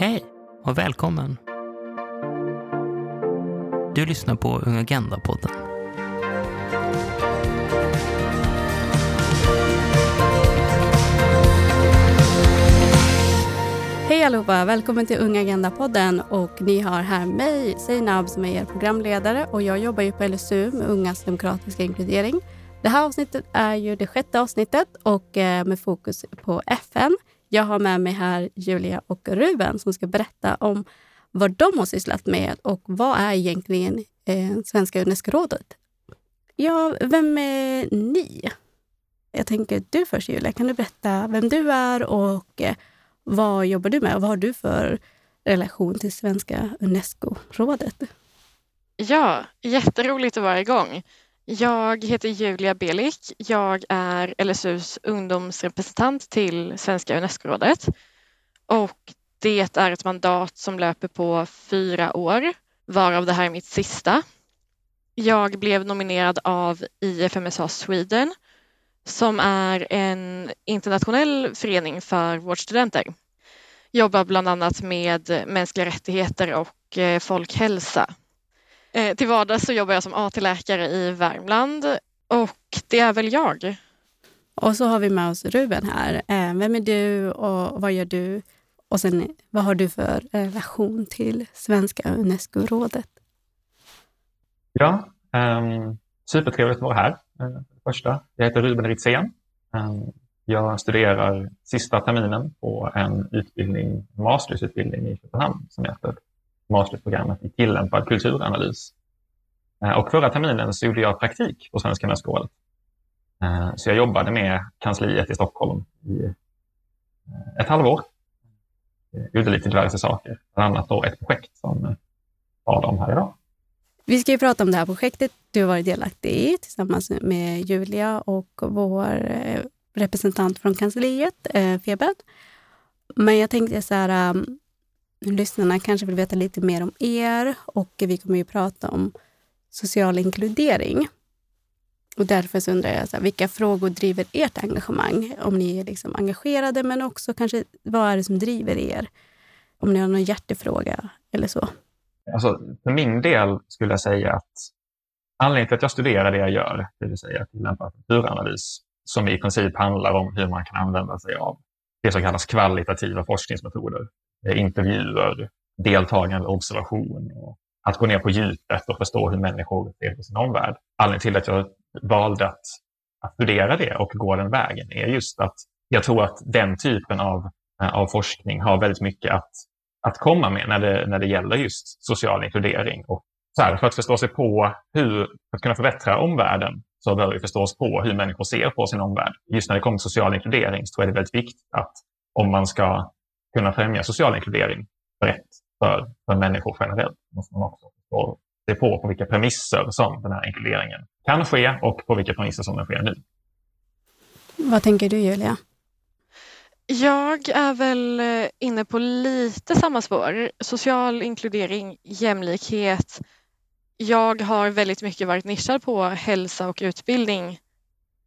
Hej och välkommen! Du lyssnar på Ung Agenda-podden. Hej allihopa! Välkommen till Ung Agenda-podden. Och ni har här mig, Seinab, som är er programledare. Och jag jobbar ju på LSU med ungas demokratiska inkludering. Det här avsnittet är ju det sjätte avsnittet och eh, med fokus på FN. Jag har med mig här Julia och Ruben som ska berätta om vad de har sysslat med och vad är egentligen eh, Svenska Unescorådet? Ja, vem är ni? Jag tänker du först Julia, kan du berätta vem du är och eh, vad jobbar du med och vad har du för relation till Svenska Unesco-rådet? Ja, jätteroligt att vara igång. Jag heter Julia Belik. Jag är LSUs ungdomsrepresentant till Svenska Unescorådet och det är ett mandat som löper på fyra år, varav det här är mitt sista. Jag blev nominerad av IFMSA Sweden som är en internationell förening för vårdstudenter. Jobbar bland annat med mänskliga rättigheter och eh, folkhälsa. Eh, till vardags så jobbar jag som AT-läkare i Värmland och det är väl jag. Och så har vi med oss Ruben här. Eh, vem är du och vad gör du? Och sen vad har du för relation till Svenska Unescorådet? Ja, um, supertrevligt att vara här. Uh, första. Jag heter Ruben Ritzén. Um, jag studerar sista terminen på en utbildning, mastersutbildning i Köpenhamn som heter masterprogrammet i tillämpad kulturanalys. Eh, och förra terminen så gjorde jag praktik på Svenska Unescorådet. Eh, så jag jobbade med kansliet i Stockholm i eh, ett halvår. Jag gjorde lite diverse saker, bland annat då ett projekt som jag talar om här idag. Vi ska ju prata om det här projektet du har varit delaktig i tillsammans med Julia och vår representant från kansliet, Febed. Men jag tänkte så här, ehm, lyssnarna kanske vill veta lite mer om er och vi kommer ju prata om social inkludering. Och därför så undrar jag, så här, vilka frågor driver ert engagemang? Om ni är liksom engagerade, men också kanske vad är det som driver er? Om ni har någon hjärtefråga eller så. Alltså, för min del skulle jag säga att anledningen till att jag studerar det jag gör, det vill säga tillämpad kulturanalys, som i princip handlar om hur man kan använda sig av det som kallas kvalitativa forskningsmetoder. Eh, intervjuer, deltagande observation och att gå ner på djupet och förstå hur människor ser på sin omvärld. Anledningen till att jag valde att, att studera det och gå den vägen är just att jag tror att den typen av, eh, av forskning har väldigt mycket att att komma med när det, när det gäller just social inkludering. Och så här, för att förstå sig på hur, för att kunna förbättra omvärlden så behöver vi förstå oss på hur människor ser på sin omvärld. Just när det kommer till social inkludering så är det väldigt viktigt att om man ska kunna främja social inkludering brett för, för människor generellt måste man också förstå sig på på vilka premisser som den här inkluderingen kan ske och på vilka premisser som den sker nu. Vad tänker du Julia? Jag är väl eh, inne på lite samma spår. Social inkludering, jämlikhet. Jag har väldigt mycket varit nischad på hälsa och utbildning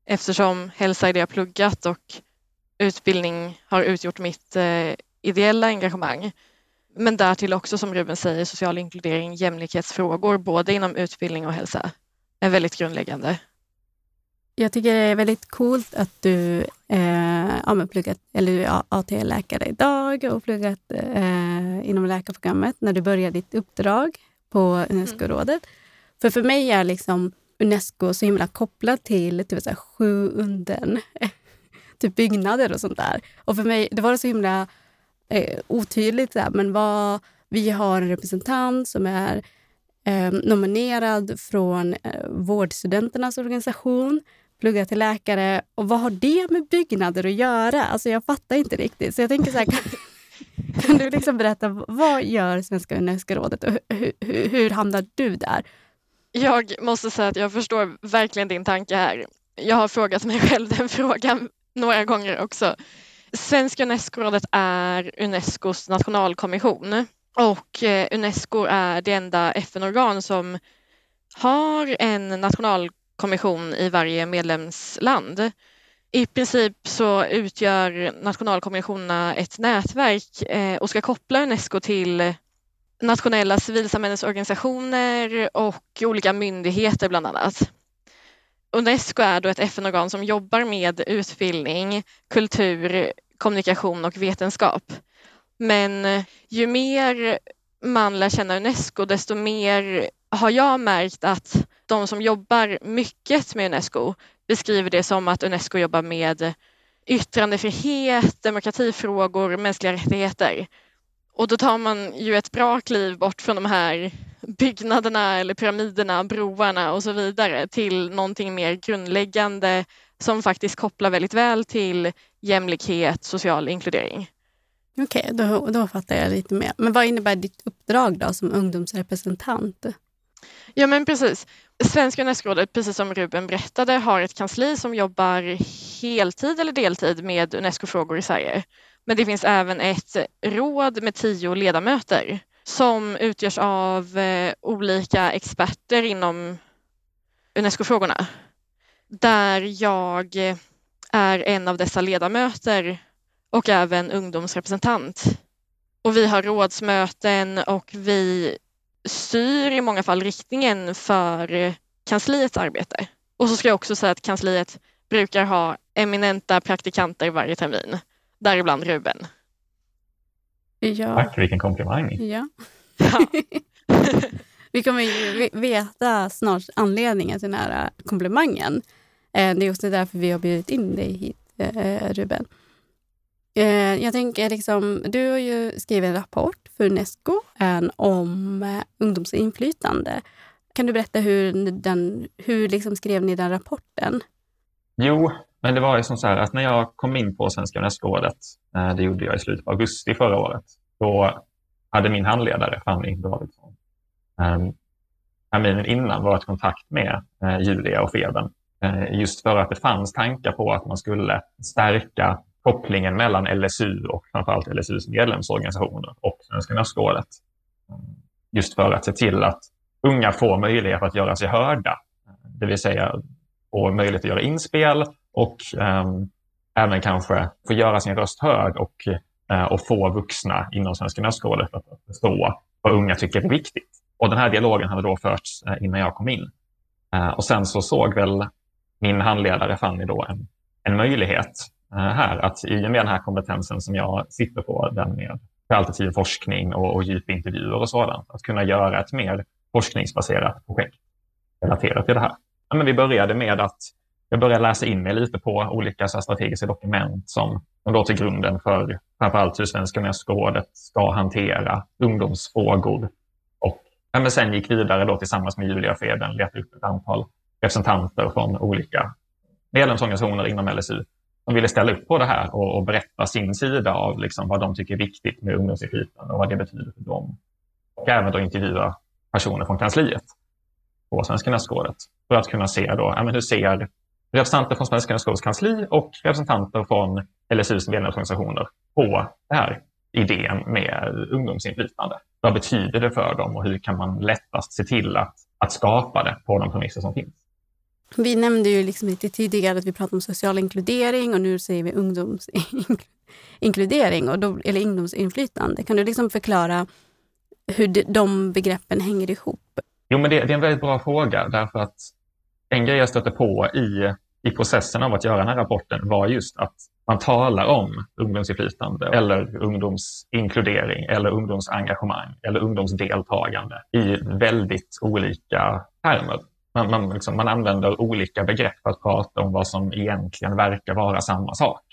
eftersom hälsa är det jag pluggat och utbildning har utgjort mitt eh, ideella engagemang. Men därtill också som Ruben säger social inkludering, jämlikhetsfrågor både inom utbildning och hälsa är väldigt grundläggande. Jag tycker det är väldigt coolt att du eh, ja, pluggat, eller du är AT-läkare idag och pluggat eh, inom läkarprogrammet när du började ditt uppdrag på Unesco-rådet. Mm. För för mig är liksom Unesco så himla kopplat till typ så här, sju unden, typ byggnader och sånt där. Och för mig det var så himla eh, otydligt. där, men vad, vi har en representant som är eh, nominerad från eh, Vårdstudenternas organisation pluggar till läkare. Och vad har det med byggnader att göra? Alltså jag fattar inte riktigt. Så jag tänker så här, kan, kan du liksom berätta, vad gör Svenska Unescorådet och hur, hur, hur hamnar du där? Jag måste säga att jag förstår verkligen din tanke här. Jag har frågat mig själv den frågan några gånger också. Svenska Unescorådet är Unescos nationalkommission och eh, Unesco är det enda FN-organ som har en nationalkommission i varje medlemsland. I princip så utgör nationalkommissionerna ett nätverk eh, och ska koppla Unesco till nationella civilsamhällesorganisationer och olika myndigheter bland annat. Unesco är då ett FN-organ som jobbar med utbildning, kultur, kommunikation och vetenskap. Men eh, ju mer man lär känna Unesco desto mer har jag märkt att de som jobbar mycket med Unesco beskriver det som att Unesco jobbar med yttrandefrihet, demokratifrågor, mänskliga rättigheter. Och då tar man ju ett bra kliv bort från de här byggnaderna eller pyramiderna, broarna och så vidare till någonting mer grundläggande som faktiskt kopplar väldigt väl till jämlikhet, social inkludering. Okej, okay, då, då fattar jag lite mer. Men vad innebär ditt uppdrag då som ungdomsrepresentant? Ja men precis. Svenska Unescorådet, precis som Ruben berättade, har ett kansli som jobbar heltid eller deltid med Unesco-frågor i Sverige. Men det finns även ett råd med tio ledamöter som utgörs av eh, olika experter inom Unesco-frågorna. Där jag är en av dessa ledamöter och även ungdomsrepresentant. Och vi har rådsmöten och vi styr i många fall riktningen för kansliets arbete. Och så ska jag också säga att kansliet brukar ha eminenta praktikanter varje termin, däribland Ruben. Ja. Tack, vilken komplimang. Ja. ja. Vi kommer ju veta snart anledningen till den här komplimangen. Eh, det är också därför vi har bjudit in dig hit, eh, Ruben. Eh, jag tänker liksom, du har ju skrivit en rapport för Unesco om ungdomsinflytande. Kan du berätta hur, den, hur liksom skrev ni den rapporten? Jo, men det var ju som så här att när jag kom in på Svenska Unesco-rådet, det gjorde jag i slutet av augusti förra året, då hade min handledare Fanny Davidsson terminen innan varit i kontakt med Julia och Feben Eh, just för att det fanns tankar på att man skulle stärka kopplingen mellan LSU och framförallt LSUs medlemsorganisationer och Svenska Unescorådet. Eh, just för att se till att unga får möjlighet att göra sig hörda, det vill säga få möjlighet att göra inspel och um, även kanske få göra sin röst hörd och, uh, och få vuxna inom Svenska Unescorådet att förstå vad unga tycker är viktigt. Och den här dialogen hade då förts uh, innan jag kom in. Uh, och sen så såg väl min handledare Fanny då en, en möjlighet eh, här att i och med den här kompetensen som jag sitter på, den med kvalitativ forskning och, och djupintervjuer och sådant, att kunna göra ett mer forskningsbaserat projekt relaterat till det här. Ja, men vi började med att jag började läsa in mig lite på olika så strategiska dokument som, som då till grunden för framförallt hur Svenska Unescorådet ska hantera ungdomsfrågor. Och ja, men sen gick vidare då tillsammans med Julia Feden, letade upp ett antal representanter från olika medlemsorganisationer inom LSU som ville ställa upp på det här och, och berätta sin sida av liksom vad de tycker är viktigt med ungdomsinflytande och vad det betyder för dem. Och även då intervjua personer från kansliet på Svenska Nästgårdet för att kunna se då, ja, men hur ser representanter från Svenska Unescorådets kansli och representanter från LSUs medlemsorganisationer på det här idén med ungdomsinflytande. Vad betyder det för dem och hur kan man lättast se till att, att skapa det på de premisser som finns? Vi nämnde ju liksom lite tidigare att vi pratade om social inkludering och nu säger vi ungdomsinkludering, och då, eller ungdomsinflytande. Kan du liksom förklara hur de begreppen hänger ihop? Jo, men det, det, är en väldigt bra fråga därför att en grej jag stötte på i, i processen av att göra den här rapporten var just att man talar om ungdomsinflytande eller ungdomsinkludering eller ungdomsengagemang eller ungdomsdeltagande i väldigt olika termer man, man, liksom, man använder olika begrepp för att prata om vad som egentligen verkar vara samma sak.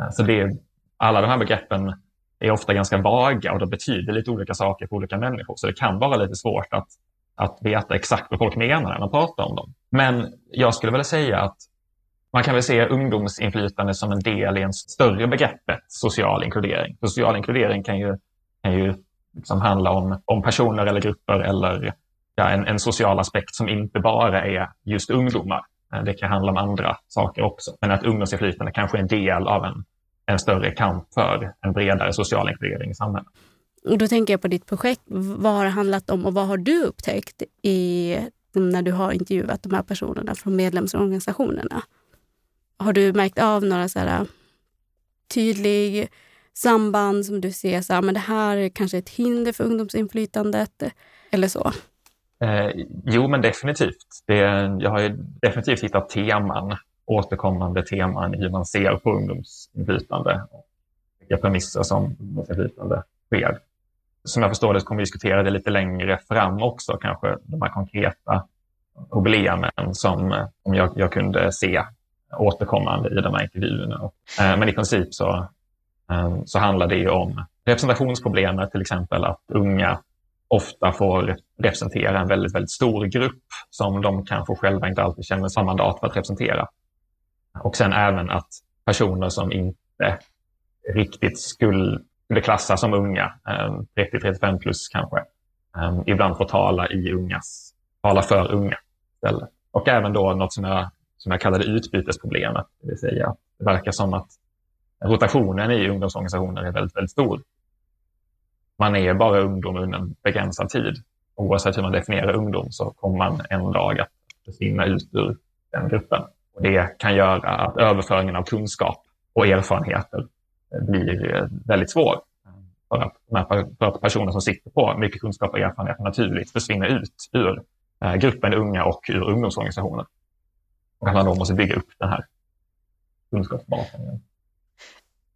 Eh, så det, alla de här begreppen är ofta ganska vaga och de betyder lite olika saker för olika människor. Så det kan vara lite svårt att, att veta exakt vad folk menar när man pratar om dem. Men jag skulle vilja säga att man kan väl se ungdomsinflytande som en del i en större begreppet social inkludering. Social inkludering kan ju, kan ju liksom handla om, om personer eller grupper eller ja, en, en social aspekt som inte bara är just ungdomar. Eh, det kan handla om andra saker också. Men att ungdomsinflytande kanske är en del av en, en större kamp för en bredare social inkludering i samhället. Och då tänker jag på ditt projekt. Vad har det handlat om och vad har du upptäckt i, när du har intervjuat de här personerna från medlemsorganisationerna? har du märkt av några så här, äh, tydlig samband som du ser, så här, ah, men det här är kanske ett hinder för ungdomsinflytandet eller så? Eh, jo, men definitivt. Det, jag har definitivt hittat teman, återkommande teman i hur man ser på ungdomsinflytande och vilka premisser som ungdomsinflytande sker. Som jag förstår det kommer vi diskutera det lite längre fram också, kanske de här konkreta problemen som, som jag, jag kunde se återkommande i de här intervjuerna. Eh, men i princip så, eh, så handlar det ju om representationsproblemet, till exempel att unga ofta får representera en väldigt, väldigt stor grupp som de kanske själva inte alltid känner samma mandat för att representera. Och sen även att personer som inte riktigt skulle, skulle klassas som unga, ehm, 30-35 plus kanske, ehm, ibland får tala i ungas, tala för unga istället. Och även då något som jag, som jag kallade utbytesproblemet, det vill säga det verkar som att rotationen i ungdomsorganisationer är väldigt, väldigt stor. Man är bara ungdom under en begränsad tid. Oavsett hur man definierar ungdom så kommer man en dag att försvinna ut ur den gruppen. Och det kan göra att överföringen av kunskap och erfarenheter eh, blir eh, väldigt svår. För att, för att personer som sitter på mycket kunskap och erfarenhet naturligt försvinner ut ur eh, gruppen unga och ur ungdomsorganisationer. Och att man då måste bygga upp den här kunskapsbasen.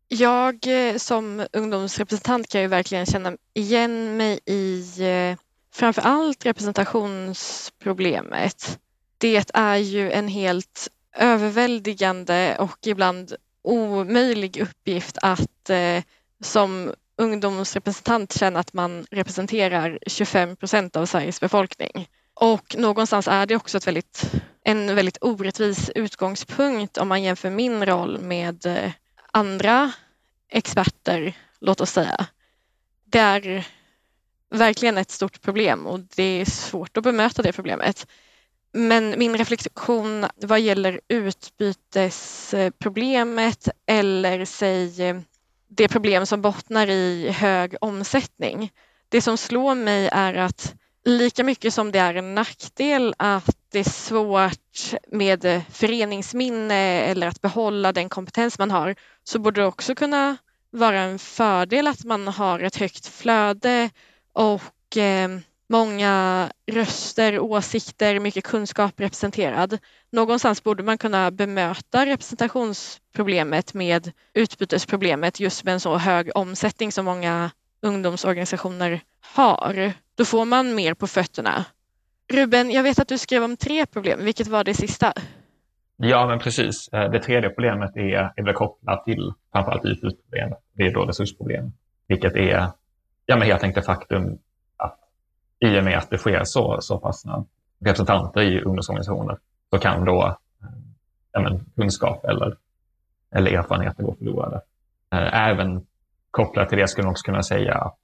Jag eh, som ungdomsrepresentant kan ju verkligen känna igen mig i eh, framför allt representationsproblemet. Det är ju en helt överväldigande och ibland omöjlig uppgift att eh, som ungdomsrepresentant känna att man representerar 25 procent av Sveriges befolkning. Och någonstans är det också ett väldigt, en väldigt orättvis utgångspunkt om man jämför min roll med andra experter, låt oss säga. Det är verkligen ett stort problem och det är svårt att bemöta det problemet. Men min reflektion vad gäller utbytesproblemet eller säg det problem som bottnar i hög omsättning. Det som slår mig är att lika mycket som det är en nackdel att det är svårt med föreningsminne eller att behålla den kompetens man har så borde det också kunna vara en fördel att man har ett högt flöde och eh, många röster, åsikter, mycket kunskap representerad. Någonstans borde man kunna bemöta representationsproblemet med utbytesproblemet just med en så hög omsättning som många ungdomsorganisationer har. Då får man mer på fötterna. Ruben, jag vet att du skrev om tre problem. Vilket var det sista? Ja, men precis. Eh, det tredje problemet är, är väl kopplat till framförallt utbudsproblemet. Det är då resursproblem, vilket är ja, men helt enkelt faktum att i och med att det sker så, så pass representanter i ungdomsorganisationer så kan då eh, ja, men, kunskap eller, eller erfarenheter gå förlorade. Eh, även kopplat till det skulle man också kunna säga att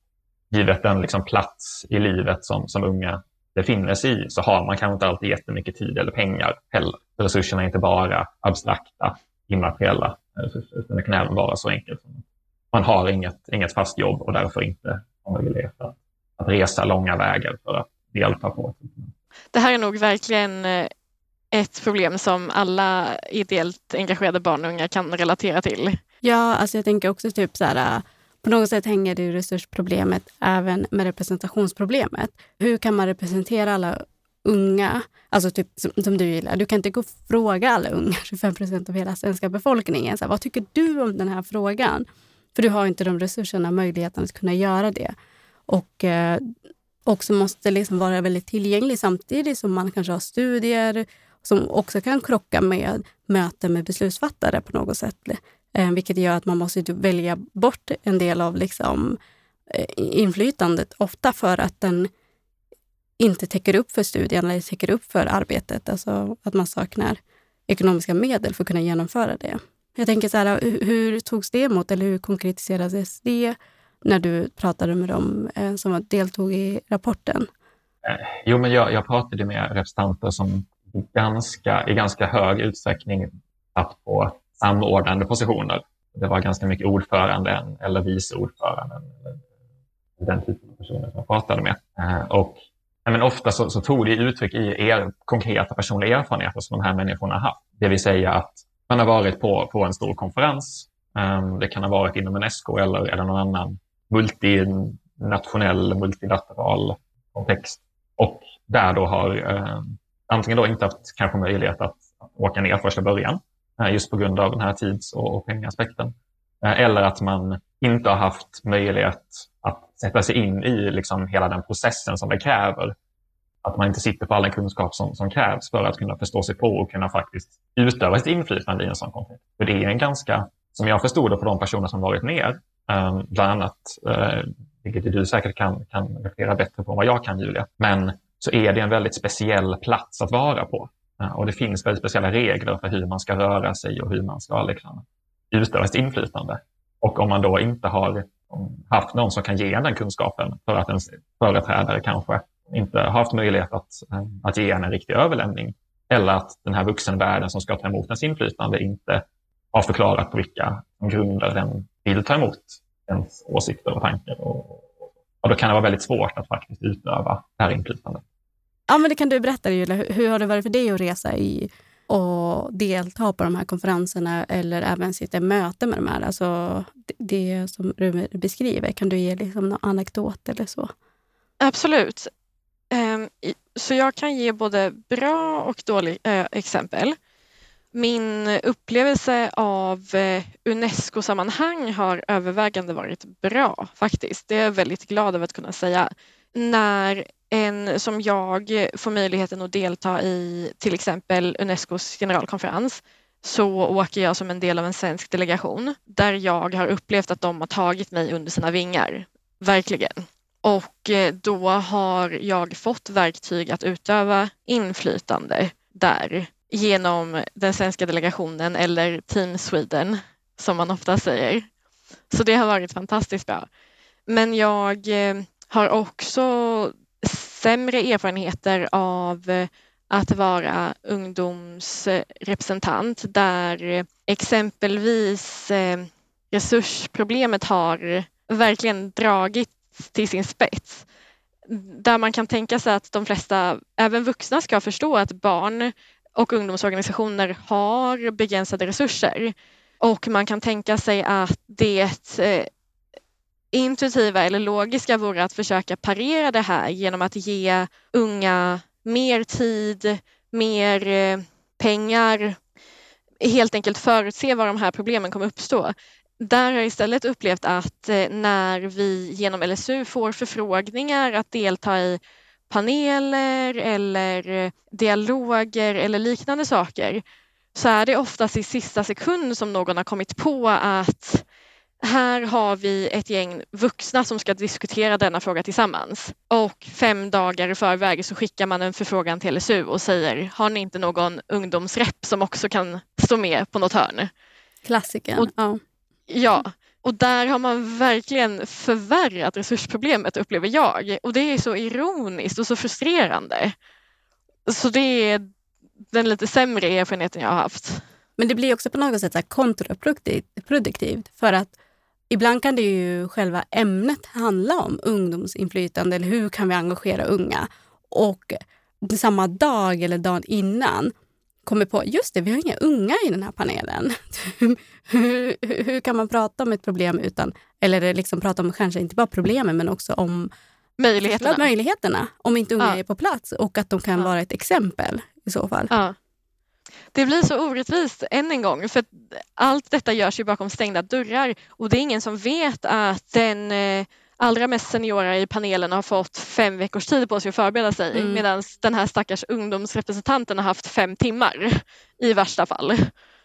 givet den liksom plats i livet som, som unga befinner sig i så har man kanske inte alltid jättemycket tid eller pengar heller. Resurserna är inte bara abstrakta, immateriella resurser, utan det kan även vara så enkelt som man har inget, inget fast jobb och därför inte har möjlighet att, att resa långa vägar för att delta på. Det här är nog verkligen eh, ett problem som alla ideellt engagerade barn och unga kan relatera till. Ja, alltså jag tänker också typ så här på något sätt hänger det resursproblemet även med representationsproblemet. Hur kan man representera alla unga, alltså typ som, som, du gillar. Du kan inte gå och fråga alla unga, 25 procent av hela svenska befolkningen. Så här, vad tycker du om den här frågan? För du har inte de resurserna, möjligheten att kunna göra det. Och eh, också måste liksom vara väldigt tillgänglig samtidigt som man kanske har studier som också kan krocka med möten med beslutsfattare på något sätt. Eh, vilket gör att man måste typ välja bort en del av liksom, eh, inflytandet, ofta för att den inte täcker upp för studien eller täcker upp för arbetet. Alltså att man saknar ekonomiska medel för att kunna genomföra det. Jag tänker så här, hur, hur togs det emot eller hur konkretiserades det när du pratade med dem eh, som deltog i rapporten? Eh, jo, men jag, jag pratade med representanter som ganska, i ganska hög utsträckning satt på samordnande positioner. Det var ganska mycket ordföranden eller vice ordföranden. Den typen av personer som jag pratade med. Eh, och men ofta så, så tog det uttryck i er, konkreta personliga erfarenheter som de här människorna har haft. Det vill säga att man har varit på, på en stor konferens. Ehm, det kan ha varit inom Unesco eller, eller någon annan multinationell, multilateral kontext. Och där då har eh, antingen då inte haft kanske möjlighet att, åka ner första början, Eh, just på grund av den här tids och, pengaspekten. Eh, eller att man inte har haft möjlighet att sätta sig in i liksom hela den processen som det kräver. Att man inte sitter på all den kunskap som, som krävs för att kunna förstå sig på och kunna faktiskt utöva ett inflytande i en sån kontext. För det är en ganska, som jag förstod det på de personer som varit ner, ehm, bland annat, eh, vilket du säkert kan, kan referera bättre på än vad jag kan Julia, men så är det en väldigt speciell plats att vara på. Eh, och det finns väldigt speciella regler för hur man ska röra sig och hur man ska liksom, utöva sitt inflytande. Och om man då inte har haft någon som kan ge en den kunskapen för att ens företrädare kanske inte har haft möjlighet att, eh, att ge en en riktig överlämning. Eller att den här vuxenvärlden som ska ta emot ens inflytande inte har förklarat på vilka grunder den vill ta emot ens åsikter och tankar. Och, och då kan det vara väldigt svårt att faktiskt utöva det här inflytandet. Ja, men det kan du berätta Julia. Hur har det varit för dig att resa i och delta på de här konferenserna eller även sitta i möte med de här? Alltså det som du beskriver. Kan du ge liksom någon anekdot eller så? Absolut. Ehm, så jag kan ge både bra och dåliga eh, exempel. Min upplevelse av eh, Unesco-sammanhang har övervägande varit bra faktiskt. Det är jag väldigt glad över att kunna säga. När en som jag får möjligheten att delta i till exempel Unescos generalkonferens så åker jag som en del av en svensk delegation där jag har upplevt att de har tagit mig under sina vingar. Verkligen. Och eh, då har jag fått verktyg att utöva inflytande där genom den svenska delegationen eller Team Sweden som man ofta säger. Så det har varit fantastiskt bra. Men jag eh, har också sämre erfarenheter av eh, att vara ungdomsrepresentant där eh, exempelvis resursproblemet har verkligen dragits till sin spets. Där man kan tänka sig att de flesta, även vuxna, ska förstå att barn och ungdomsorganisationer har begränsade resurser. Och man kan tänka sig att det eh, intuitiva eller logiska vore att försöka parera det här genom att ge unga mer tid, mer eh, pengar, helt enkelt förutse var de här problemen kommer uppstå. Där har jag istället upplevt att eh, när vi genom LSU får förfrågningar att delta i paneler eller eh, dialoger eller liknande saker så är det oftast i sista sekund som någon har kommit på att här har vi ett gäng vuxna som ska diskutera denna fråga tillsammans och fem dagar i förväg så skickar man en förfrågan till LSU och säger har ni inte någon ungdomsrep som också kan stå med på något hörn? Klassiken. ja och där har man verkligen förvärrat resursproblemet upplever jag och det är så ironiskt och så frustrerande. Så det är den lite sämre erfarenheten jag har haft. Men det blir också på något sätt kontraproduktivt för att Ibland kan det ju själva ämnet handla om ungdomsinflytande eller hur kan vi engagera unga? Och samma dag eller dagen innan kommer på just det, vi har inga unga i den här panelen. hur, hur, kan man prata om ett problem utan, eller liksom prata om kanske inte bara problemen men också om möjligheterna, möjligheterna om inte unga ja. är på plats och att de kan ja. vara ett exempel i så fall. Ja. Det blir så orättvist än en gång för allt detta görs ju bakom stängda dörrar och det är ingen som vet att den eh, allra mest seniora i panelen har fått fem veckors tid på sig att förbereda sig mm. medan den här stackars ungdomsrepresentanten har haft fem timmar i värsta fall.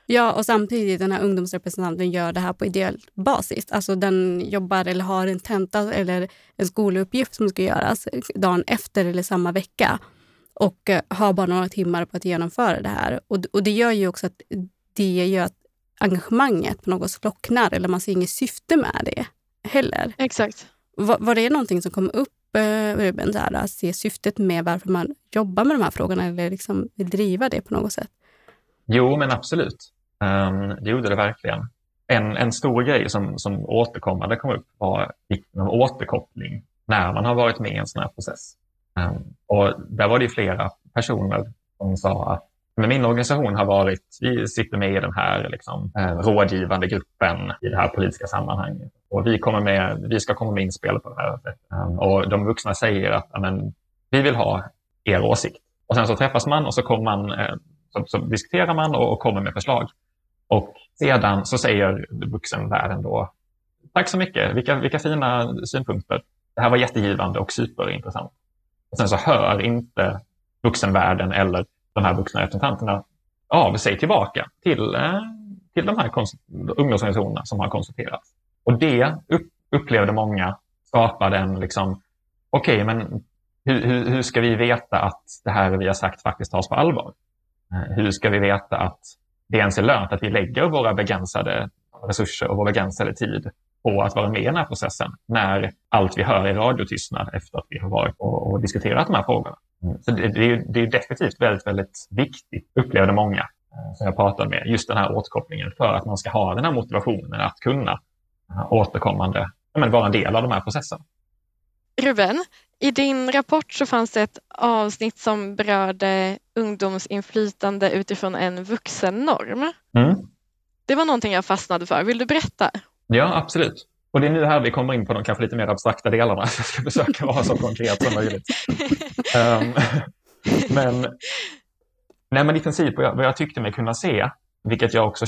Ja, och samtidigt den här ungdomsrepresentanten gör det här på ideell basis. Alltså den jobbar eller har en tenta eller en skoluppgift som ska göras dagen efter eller samma vecka och eh, har bara några timmar på att genomföra det här. Och, och det gör ju också att det gör att engagemanget på något slocknar eller man ser inget syfte med det heller. Exakt. Var, var det någonting som kom upp, eh, Ruben, så här, att se syftet med varför man jobbar med de här frågorna eller liksom vill driva det på något sätt? Jo, men absolut. Um, det gjorde det verkligen. En, en stor grej som, som återkommande kom upp var vikten av återkoppling när man har varit med i en sån här process. Um, och där var det flera personer som sa att men min organisation har varit, vi sitter med i den här liksom, eh, rådgivande gruppen i det här politiska sammanhanget. Och vi, kommer med, vi ska komma med inspel på det här sättet. Och de vuxna säger att amen, vi vill ha er åsikt. Och sen så träffas man och så, kommer man, eh, så, så diskuterar man och, och, kommer med förslag. Och sedan så säger vuxenvärlden då, tack så mycket, vilka, vilka fina synpunkter. Det här var jättegivande och superintressant. Och sen så hör inte vuxenvärlden eller de här vuxna representanterna av sig tillbaka till, eh, till de här ungdomsorganisationerna som har konsulterats. Och det upplevde många skapade en, liksom, okej, okay, men hur, hur, hur, ska vi veta att det här vi har sagt faktiskt tas på allvar? Eh, hur ska vi veta att det ens är lönt att vi lägger våra begränsade resurser och vår begränsade tid på att vara med i den här processen när allt vi hör är radiotystnad efter att vi har varit och, och diskuterat de här frågorna. Mm. Så det, det, är, det är definitivt väldigt, väldigt viktigt, upplevde många eh, som jag pratade med, just den här återkopplingen för att man ska ha den här motivationen att kunna återkommande men, vara en del av de här processerna. Ruben, i din rapport så fanns det ett avsnitt som berörde ungdomsinflytande utifrån en vuxennorm. Mm. Det var någonting jag fastnade för. Vill du berätta? Ja, absolut. Och det är nu här vi kommer in på de kanske lite mer abstrakta delarna. Jag ska försöka vara så konkret som möjligt. um, men, nej, men i princip vad jag, vad jag tyckte mig kunna se, vilket jag också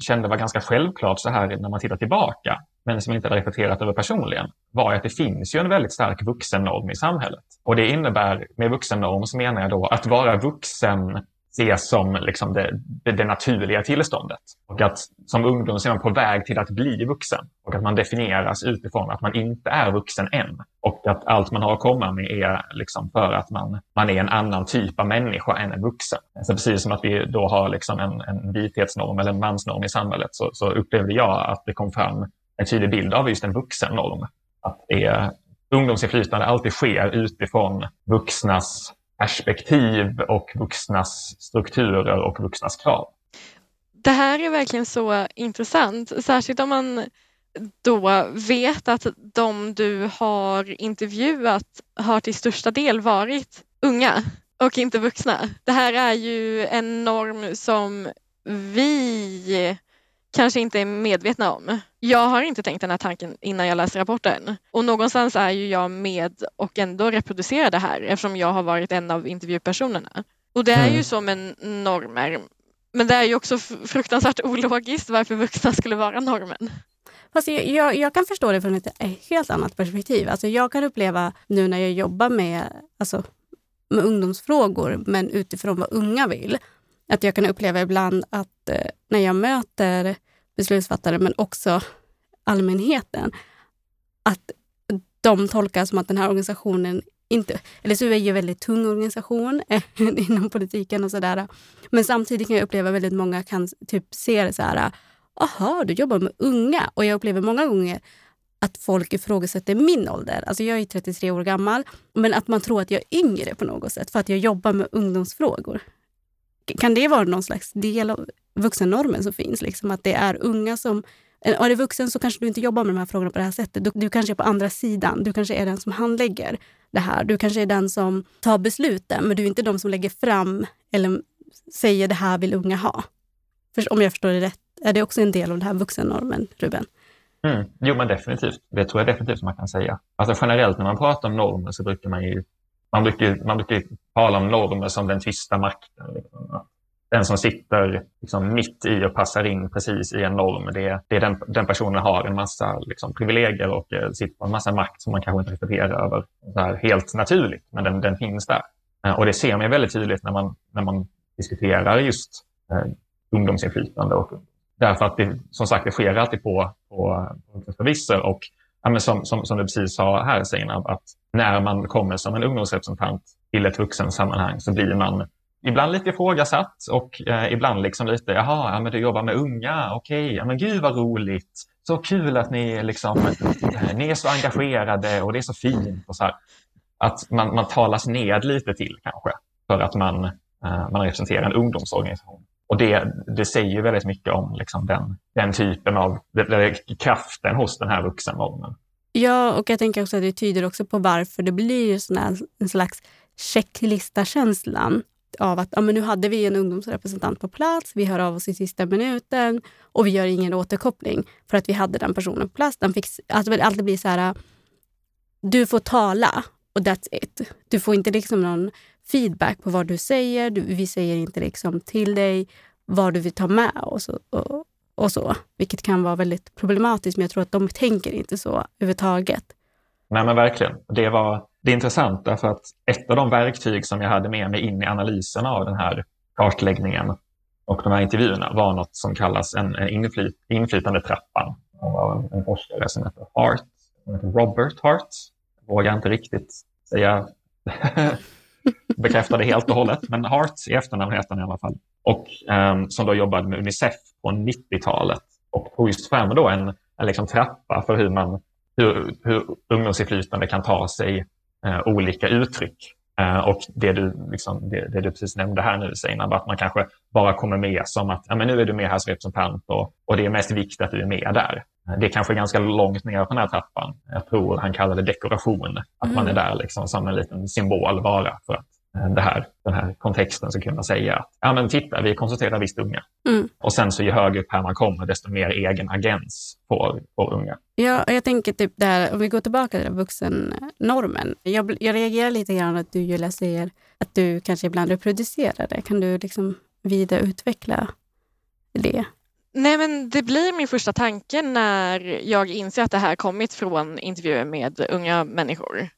kände var ganska självklart så här när man tittar tillbaka, men som jag inte hade reflekterat över personligen, var att det finns ju en väldigt stark vuxennorm i samhället. Och det innebär, med vuxennorm så menar jag då att vara vuxen ses som liksom det, det, det, naturliga tillståndet. Och att som ungdom så är man på väg till att bli vuxen. Och att man definieras utifrån att man inte är vuxen än. Och att allt man har att komma med är liksom för att man, man är en annan typ av människa än en vuxen. Så precis som att vi då har liksom en, en vithetsnorm eller en mansnorm i samhället så, så upplevde jag att det kom fram en tydlig bild av just en vuxennorm. Att det är, ungdomsinflytande alltid sker utifrån vuxnas perspektiv och vuxnas strukturer och vuxnas krav. Det här är verkligen så intressant, särskilt om man då vet att de du har intervjuat har till största del varit unga och inte vuxna. Det här är ju en norm som vi kanske inte är medvetna om. Jag har inte tänkt den här tanken innan jag läste rapporten och någonstans är ju jag med och ändå reproducerar det här eftersom jag har varit en av intervjupersonerna. Och det är mm. ju så med normer. Men det är ju också fruktansvärt ologiskt varför vuxna skulle vara normen. Fast jag, jag, jag, kan förstå det från ett helt annat perspektiv. Alltså jag kan uppleva nu när jag jobbar med, alltså, med ungdomsfrågor, men utifrån vad unga vill, att jag kan uppleva ibland att eh, när jag möter beslutsfattare, men också allmänheten, att de tolkar som att den här organisationen inte... LSU är ju en väldigt tung organisation eh, inom politiken och sådär. Men samtidigt kan jag uppleva att väldigt många kan typ se det så här, aha, du jobbar med unga. Och jag upplever många gånger att folk ifrågasätter min ålder. Alltså jag är 33 år gammal, men att man tror att jag är yngre på något sätt för att jag jobbar med ungdomsfrågor. Kan det vara någon slags del av vuxennormen som finns? Liksom att det är unga som... Eh, är du vuxen så kanske du inte jobbar med de här frågorna på det här sättet. Du, du kanske är på andra sidan. Du kanske är den som handlägger det här. Du kanske är den som tar besluten, men du är inte den som lägger fram eller säger det här vill unga ha. För, om jag förstår det rätt, är det också en del av den här vuxennormen, Ruben? Mm. Jo, men definitivt. Det tror jag definitivt man kan säga. Alltså generellt när man pratar om normer så brukar man ju man brukar, man brukar tala om normer som den tysta makten. Liksom. Den som sitter liksom, mitt i och passar in precis i en norm. Det, det är den, den personen har en massa liksom, privilegier och eh, sitter på en massa makt som man kanske inte reflekterar över så här, helt naturligt, men den, den finns där. Eh, och det ser man väldigt tydligt när man, när man diskuterar just eh, ungdomsinflytande. Och, därför att det, som sagt, det sker alltid på, på, på och ja, men som, som, som du precis sa här Seinab, att när man kommer som en ungdomsrepresentant till ett vuxensammanhang så blir man ibland lite ifrågasatt och eh, ibland liksom lite, jaha, ja, men du jobbar med unga, okej, okay, ja, men gud vad roligt, så kul att ni, liksom, eh, ni är så engagerade och det är så fint. Och så här. Att man, man talas ned lite till kanske för att man, eh, man representerar en ungdomsorganisation. Och det, det säger väldigt mycket om liksom, den, den typen av den, kraften hos den här vuxennormen. Ja, och jag tänker också att det tyder också på varför det blir sån här, en slags checklista-känslan av att ja, men nu hade vi en ungdomsrepresentant på plats, vi hör av oss i sista minuten och vi gör ingen återkoppling för att vi hade den personen på plats. Den fick, alltså allt blir så här, du får tala och that's it. Du får inte liksom någon feedback på vad du säger. Du, vi säger inte liksom till dig vad du vill ta med och så, och, och så. Vilket kan vara väldigt problematiskt, men jag tror att de tänker inte så överhuvudtaget. Nej, men verkligen. Det, var, det är intressant därför att ett av de verktyg som jag hade med mig in i analysen av den här kartläggningen och de här intervjuerna var något som kallas en, en trappan. Han av en forskare som heter Hart, Robert Hart. Jag vågar inte riktigt säga bekräfta det helt och hållet, men Hart i efternamn heter han i alla fall. Och um, som då jobbade med Unicef på 90-talet och tog just fram då en, en liksom trappa för hur man hur, hur ungdomsinflytande kan ta sig uh, olika uttryck. Uh, och det du, liksom, det, det, du precis nämnde här nu, Seinab, att man kanske bara kommer med som att ja, men nu är du med här som representant och, och det är mest viktigt att du är med där. Det är kanske ganska långt ner på den här trappan. Jag tror han kallar det dekoration, att mm. man är där liksom som en liten symbol bara för att Eh, det här, den här kontexten så kunna säga att ja, men titta, vi konsulterar visst unga. Mm. Och sen så ju högre upp här man kommer, desto mer egen agens får, får unga. Ja, jag tänker typ där, om vi går tillbaka till vuxennormen. Jag, jag reagerar lite grann att du Julia säger att du kanske ibland reproducerar det. Kan du liksom vidareutveckla det? Nej, men det blir min första tanke när jag inser att det här kommit från intervjuer med unga människor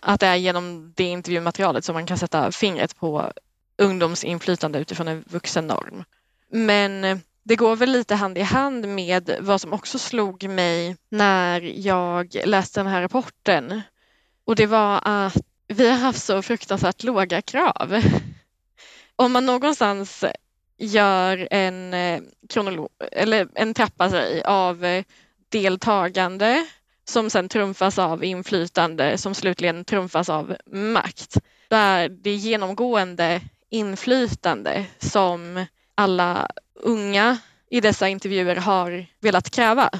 att det är genom det intervjumaterialet som man kan sätta fingret på ungdomsinflytande utifrån en vuxen norm. Men eh, det går väl lite hand i hand med vad som också slog mig när jag läste den här rapporten. Och det var att vi har haft så fruktansvärt låga krav. Om man någonstans gör en, eh, kronolo- eller en trappa sig av eh, deltagande, som sen trumfas av inflytande som slutligen trumfas av makt. Där det genomgående inflytande som alla unga i dessa intervjuer har velat kräva.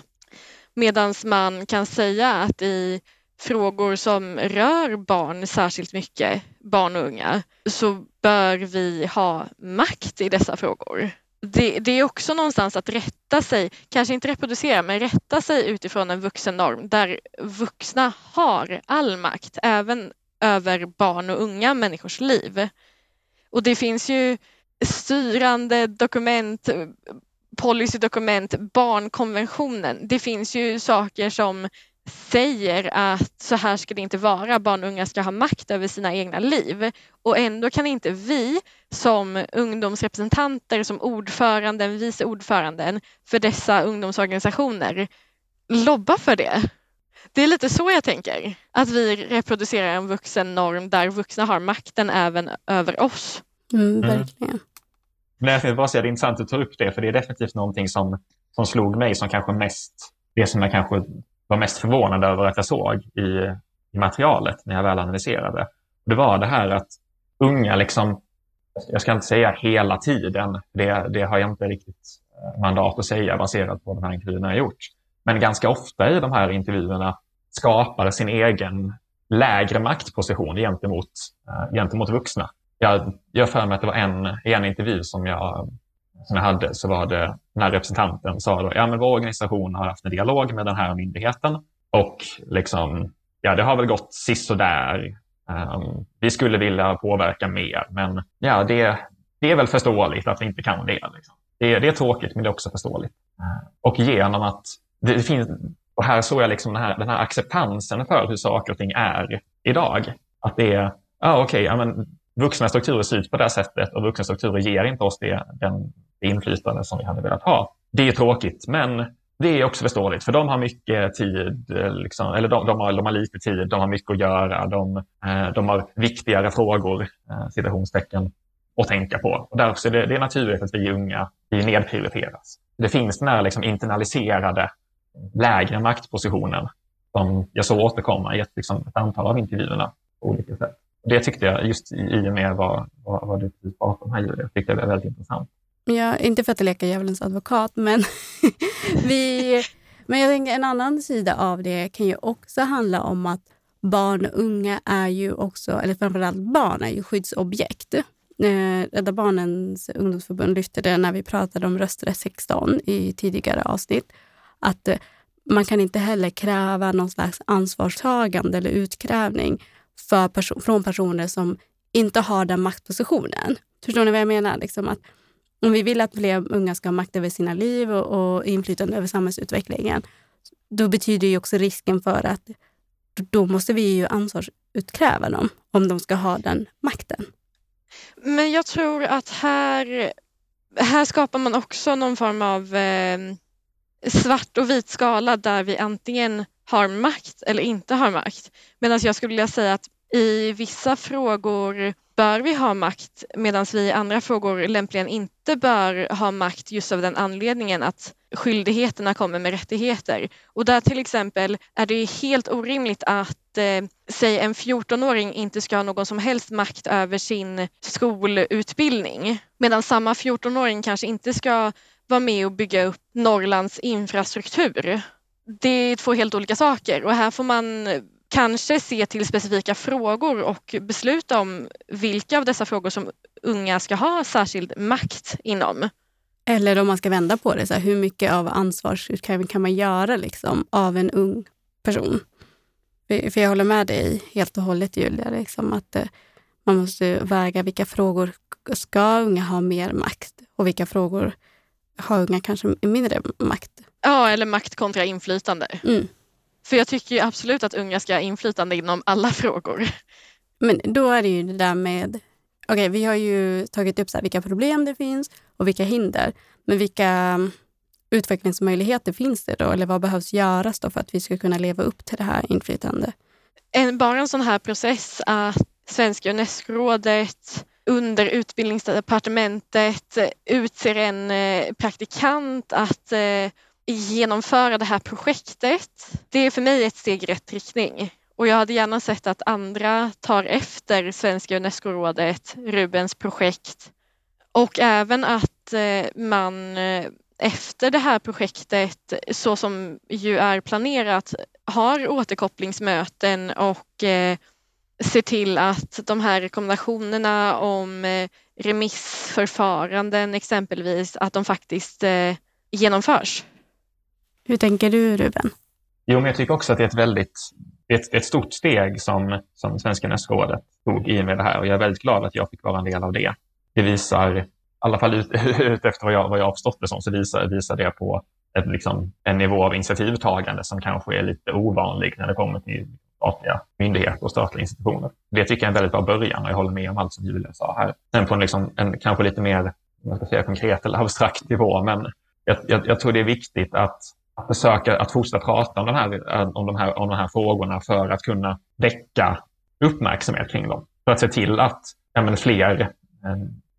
Medan man kan säga att i frågor som rör barn särskilt mycket, barn och unga, så bör vi ha makt i dessa frågor det, det, är också någonstans att rätta sig, kanske inte reproducera, men rätta sig utifrån en vuxen norm där vuxna har all makt, även över barn och unga människors liv. Och det finns ju styrande dokument, policydokument, barnkonventionen. Det finns ju saker som säger att så här ska det inte vara, barn och unga ska ha makt över sina egna liv. Och ändå kan inte vi som ungdomsrepresentanter, som ordföranden, vice ordföranden för dessa ungdomsorganisationer lobba för det. Det är lite så jag tänker, att vi reproducerar en vuxen norm där vuxna har makten även över oss. Mm, mm. verkligen. Mm. Men jag bara säga, det är intressant att ta upp det, för det är definitivt någonting som, som slog mig som kanske mest, det som jag kanske var mest förvånad över att jag såg i, i materialet när jag väl analyserade. Det var det här att unga, liksom, jag ska inte säga hela tiden, det, det har jag inte riktigt eh, mandat att säga baserat på de här intervjuerna jag gjort. Men ganska ofta i de här intervjuerna skapar sin egen lägre maktposition gentemot, eh, gentemot vuxna. Jag gör för mig att det var en, en intervju som jag som jag hade så var det när representanten sa då, ja men vår organisation har haft en dialog med den här myndigheten och liksom, ja det har väl gått sisådär. Um, vi skulle vilja påverka mer, men ja, det, det är väl förståeligt att vi inte kan det. Liksom. Det, det är tråkigt, men det är också förståeligt. Ehm, och genom att det, det, finns, och här såg jag liksom den här, den här acceptansen för hur saker och ting är idag. Att det är, ja okej, okay, ja, vuxna strukturer ser ut på det här sättet och vuxna strukturer ger inte oss det, den, det inflytande som vi hade velat ha. Det är tråkigt, men det är också förståeligt, för de har mycket tid, liksom, eller de, de, har, de har lite tid, de har mycket att göra, de, eh, de har viktigare frågor, eh, citationstecken, att tänka på. Och därför är det, det är naturligt att vi unga vi nedprioriteras. Det finns den här liksom internaliserade lägre maktpositionen som jag såg återkomma i ett, liksom, ett antal av intervjuerna på olika sätt. Det tyckte jag, just i och med vad, vad, vad du precis pratade om här Julia, tyckte jag var väldigt intressant. Ja, inte för att leka djävulens advokat, men, vi, men jag tänker en annan sida av det kan ju också handla om att barn och unga är ju också, eller framförallt barn, är ju skyddsobjekt. Eh, Rädda Barnens ungdomsförbund lyfte det när vi pratade om rösträtt 16 i tidigare avsnitt, att eh, man kan inte heller kräva någon slags ansvarstagande eller utkrävning för perso från personer som inte har den maktpositionen. Förstår ni vad jag menar? Liksom att om vi vill att fler unga ska ha makt över sina liv och, och inflytande över samhällsutvecklingen, då betyder ju också risken för att då måste vi ju ansvarsutkräva dem om de ska ha den makten. Men jag tror att här, här skapar man också någon form av eh, svart och vit skala där vi antingen har makt eller inte har makt. Medan jag skulle vilja säga att i vissa frågor bör vi ha makt medan vi i andra frågor lämpligen inte bör ha makt just av den anledningen att skyldigheterna kommer med rättigheter. Och där till exempel är det helt orimligt att eh, säg en 14-åring inte ska ha någon som helst makt över sin skolutbildning medan samma 14-åring kanske inte ska vara med och bygga upp Norrlands infrastruktur. Det är två helt olika saker och här får man eh, kanske se till specifika frågor och besluta om vilka av dessa frågor som unga ska ha särskild makt inom. Eller om man ska vända på det, så här, hur mycket av ansvarsutkrävning kan man göra liksom, av en ung person? För, för jag håller med dig helt och hållet Julia, liksom, att eh, man måste väga vilka frågor ska unga ha mer makt och vilka frågor har unga kanske mindre makt. Ja, eller makt kontra inflytande. Mm. För jag tycker absolut att unga ska ha inflytande inom alla frågor. Men då är det ju det där med... Okej, okay, vi har ju tagit upp så här, vilka problem det finns och vilka hinder. Men vilka utvecklingsmöjligheter finns det då? Eller vad behövs göras då för att vi ska kunna leva upp till det här inflytandet? En, bara en sån här process att Svenska Unescorådet under utbildningsdepartementet utser en eh, praktikant att eh, genomföra det här projektet. Det är för mig ett steg i rätt riktning. Och jag hade gärna sett att andra tar efter Svenska Unescorådet, Rubens projekt och även att eh, man eh, efter det här projektet, så som ju är planerat, har återkopplingsmöten och eh, ser till att de här rekommendationerna om eh, remissförfaranden exempelvis, att de faktiskt genomförs. Hur tänker du Ruben? Jo, men jag tycker också att det är ett väldigt ett, ett stort steg som, som Svenska Unescorådet tog i och med det här och jag är väldigt glad att jag fick vara en del av det. Det visar, i alla fall ut, ut efter vad jag, vad jag har förstått det som, så visar, visar det på ett, liksom, en nivå av initiativtagande som kanske är lite ovanlig när det kommer till statliga myndigheter och statliga institutioner. Det tycker jag är en väldigt bra början och jag håller med om allt som Julia sa här. Sen på en, liksom, en kanske lite mer jag ska säga, konkret eller abstrakt nivå, men jag, jag, jag tror det är viktigt att att försöka att fortsätta prata om de, här, eh, om, de här, om de här frågorna för att kunna väcka uppmärksamhet kring dem. För att se till att ja, men fler eh,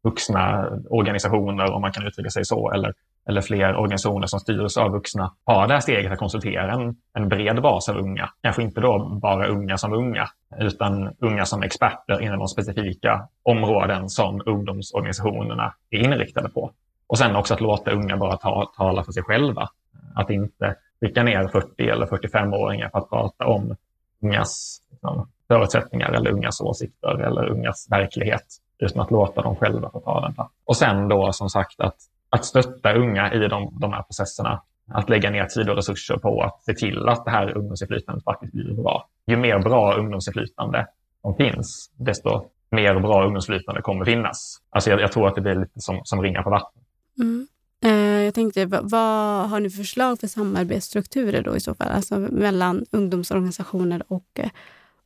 vuxna organisationer, om man kan uttrycka sig så, eller, eller fler organisationer som styrs av vuxna har det här steget att konsultera en, en bred bas av unga. Kanske inte då bara unga som unga, utan unga som experter inom de specifika områden som ungdomsorganisationerna är inriktade på. Och sen också att låta unga bara ta, tala för sig själva att inte skicka ner 40 eller 45-åringar för att prata om ungas liksom, förutsättningar eller ungas åsikter eller ungas verklighet, utan att låta dem själva få ta den. Och sen då som sagt att, att stötta unga i de, de här processerna, att lägga ner tid och resurser på att se till att det här ungdomsinflytandet faktiskt blir bra. Ju mer bra ungdomsinflytande som finns, desto mer bra ungdomsinflytande kommer finnas. Alltså jag, jag tror att det blir lite som, som ringar på vattnet. Mm. Jag tänkte, vad har ni för förslag för samarbetsstrukturer då i så fall? Alltså mellan ungdomsorganisationer och eh,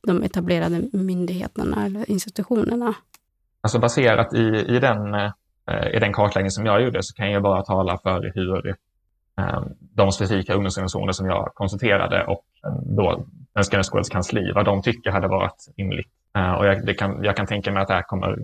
de etablerade myndigheterna eller institutionerna? Alltså baserat i, i, den, eh, i den kartläggning som jag gjorde så kan jag bara tala för hur eh, de specifika ungdomsorganisationer som jag konsulterade och då Svenska Unescorådets kansli, vad de tycker hade varit rimligt. Och jag, kan, jag kan tänka mig att det här kommer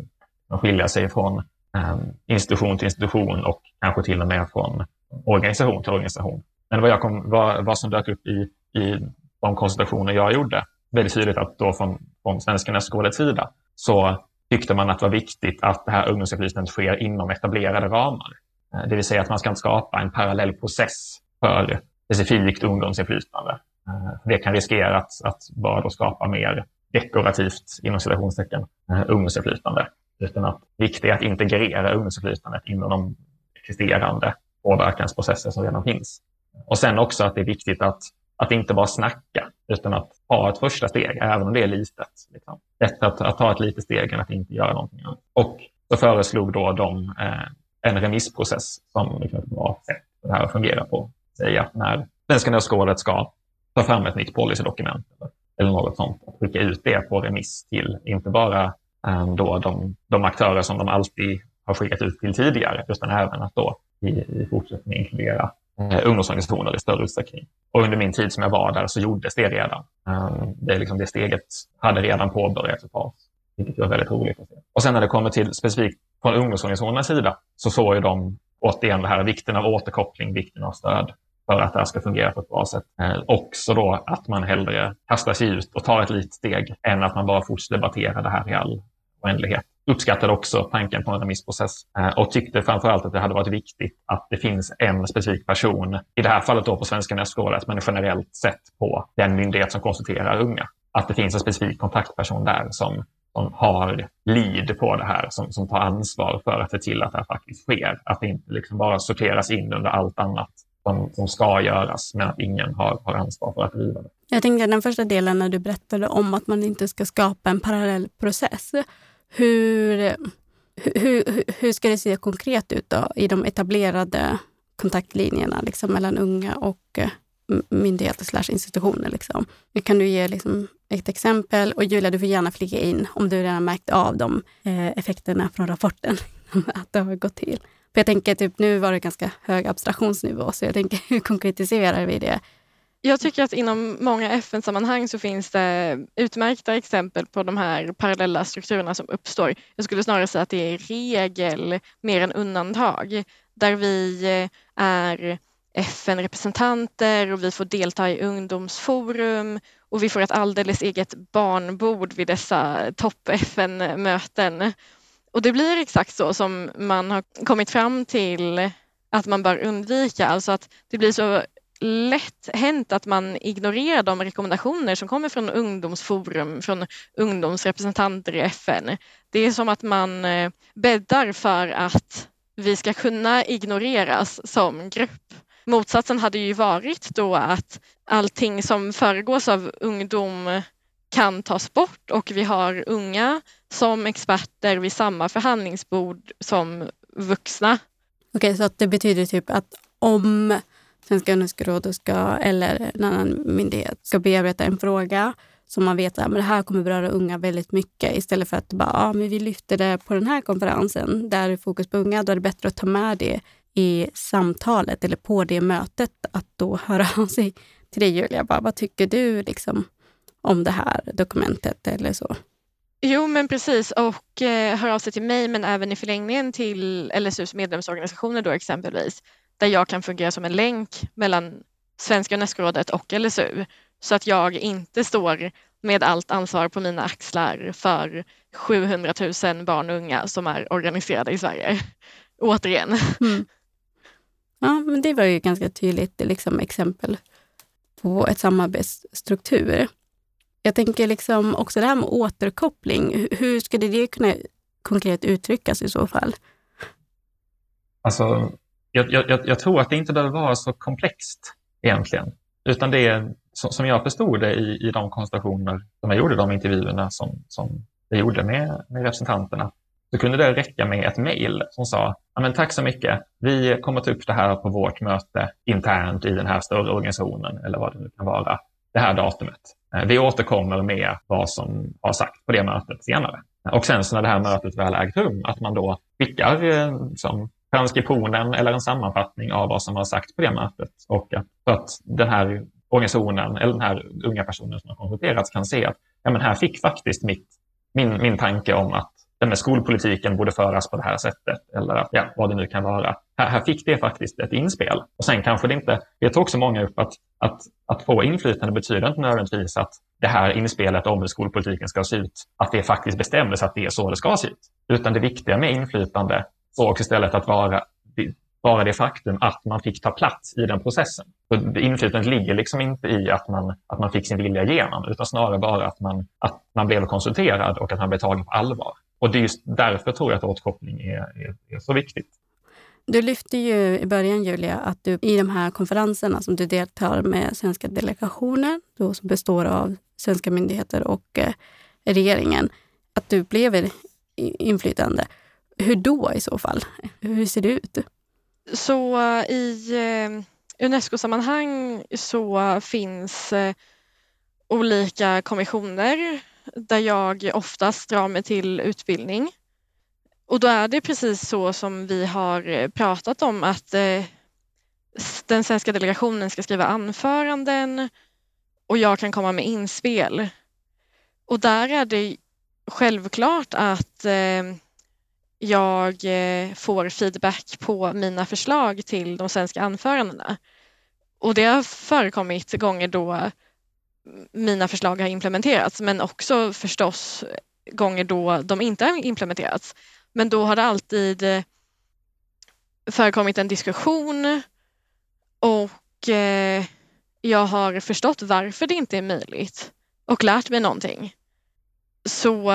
att skilja sig från Eh, institution till institution och kanske till och med från organisation till organisation. Men vad, jag kom, vad, vad som dök upp i, i de konsultationer jag gjorde, väldigt tydligt att då från, från Svenska Unescorådets sida så tyckte man att det var viktigt att det här ungdomsinflytandet sker inom etablerade ramar. Eh, det vill säga att man ska inte skapa en parallell process för specifikt ungdomsinflytande. Eh, det kan riskera att, att bara då skapa mer dekorativt, inom citationstecken, ungdomsinflytande utan att det viktiga är att integrera ungdomsinflytandet inom de existerande påverkansprocesser som redan finns. Och sen också att det är viktigt att, att inte bara snacka, utan att ta ett första steg, även om det är litet. Liksom. Bättre att, att ta ett litet steg än att inte göra någonting annat. Och så föreslog då de eh, en remissprocess som liksom var sätt för det här att fungera på. Säga att när Svenska Nödskålet ska ta fram ett nytt policydokument eller, eller något sånt, att skicka ut det på remiss till inte bara Eh, då de, de aktörer som de alltid har skickat ut till tidigare, utan även att då i, i fortsättningen inkludera eh, ungdomsorganisationer i större utsträckning. Och under min tid som jag var där så gjordes det redan. Um, det, liksom, det steget hade redan påbörjats ett tag, vilket var väldigt roligt att se. Och sen när det kommer till specifikt från ungdomsorganisationernas sida så såg ju de återigen det här vikten av återkoppling, vikten av stöd för att det här ska fungera på ett bra sätt. Eh, också då att man hellre kastar sig ut och tar ett litet steg än att man bara fortsätter debattera det här i all oändlighet uppskattade också tanken på en remissprocess eh, och tyckte framförallt att det hade varit viktigt att det finns en specifik person, i det här fallet då på Svenska nästrådet, men generellt sett på den myndighet som konsulterar unga. Att det finns en specifik kontaktperson där som, som har lid på det här, som, som tar ansvar för att se till att det här faktiskt sker. Att det inte liksom bara sorteras in under allt annat som, som ska göras, men att ingen har, har ansvar för att driva det. Jag tänkte den första delen när du berättade om att man inte ska skapa en parallell process. Hur, hur, hur ska det se konkret ut då i de etablerade kontaktlinjerna liksom, mellan unga och eh, myndigheter slash institutioner? Liksom? Kan du ge liksom, ett exempel? Och Julia, du får gärna flika in om du redan märkt av de eh, effekterna från rapporten, att det har gått till. För jag tänker typ nu var det ganska hög abstraktionsnivå, så jag tänker hur konkretiserar vi det jag tycker att inom många FN-sammanhang så finns det utmärkta exempel på de här parallella strukturerna som uppstår. Jag skulle snarare säga att det är regel mer än undantag där vi eh, är FN-representanter och vi får delta i ungdomsforum och vi får ett alldeles eget barnbord vid dessa topp-FN-möten. Och det blir exakt så som man har kommit fram till att man bör undvika, alltså att det blir så lätt hänt att man ignorerar de rekommendationer som kommer från ungdomsforum, från ungdomsrepresentanter i FN. Det är som att man eh, bäddar för att vi ska kunna ignoreras som grupp. Motsatsen hade ju varit då att allting som föregås av ungdom kan tas bort och vi har unga som experter vid samma förhandlingsbord som vuxna. Okej, så att det betyder typ att om Svenska ungdomsrådet ska, eller en annan myndighet ska bearbeta en fråga som man vet att det här kommer beröra unga väldigt mycket istället för att bara, ja, men vi lyfter det på den här konferensen där det är fokus på unga. Då är det bättre att ta med det i samtalet eller på det mötet. Att då höra av sig till dig Julia. Bara, vad tycker du liksom, om det här dokumentet eller så? Jo men precis och eh, höra av sig till mig men även i förlängningen till LSUs medlemsorganisationer då exempelvis där jag kan fungera som en länk mellan Svenska Unescorådet och LSU så att jag inte står med allt ansvar på mina axlar för 700 000 barn och unga som är organiserade i Sverige. Återigen. Mm. Ja, men det var ju ganska tydligt liksom, exempel på ett samarbetsstruktur. Jag tänker liksom också det här med återkoppling. Hur skulle det kunna konkret uttryckas i så fall? Alltså, jag, jag, jag, tror att det inte behöver vara så komplext egentligen. Utan det är, som jag förstod det i, i de konstellationer som jag gjorde, de intervjuerna som, som jag gjorde med, med representanterna, så kunde det räcka med ett mejl som sa men tack så mycket. Vi kommer ta upp det här på vårt möte internt i den här större organisationen eller vad det nu kan vara, det här datumet. Eh, vi återkommer med vad som har sagt på det mötet senare. Och sen så när det här mötet väl ägt rum, att man då skickar eh, som transkriptionen eller en sammanfattning av vad som har sagts på det mötet. Och att, för att den här organisationen eller den här unga personen som har konsulterats kan se att ja, men här fick faktiskt mitt, min, min tanke om att den här skolpolitiken borde föras på det här sättet eller att, ja, vad det nu kan vara. Här, här fick det faktiskt ett inspel. Och sen kanske det inte, det tar också många upp att, att, att få inflytande betyder inte nödvändigtvis att det här inspelet om hur skolpolitiken ska se ut, att det faktiskt bestämdes att det är så det ska se ut. Utan det viktiga med inflytande sågs istället att vara bara det faktum att man fick ta plats i den processen. För inflytandet ligger liksom inte i att man, att man fick sin vilja igenom, utan snarare bara att man, att man blev konsulterad och att man blev tagen på allvar. Och det är just därför tror jag att återkoppling är, är, är så viktigt. Du lyfte ju i början, Julia, att du i de här konferenserna som du deltar med svenska delegationer, då som består av svenska myndigheter och eh, regeringen, att du blev inflytande. Hur då i så fall? Hur ser det ut? Så eh, i eh, Unesco-sammanhang så finns eh, olika kommissioner där jag oftast drar mig till utbildning. Och då är det precis så som vi har pratat om att eh, den svenska delegationen ska skriva anföranden och jag kan komma med inspel. Och där är det självklart att eh, jag eh, får feedback på mina förslag till de svenska anförandena. Och det har förekommit gånger då mina förslag har implementerats men också förstås gånger då de inte har implementerats. Men då har det alltid eh, förekommit en diskussion och eh, jag har förstått varför det inte är möjligt och lärt mig någonting. Så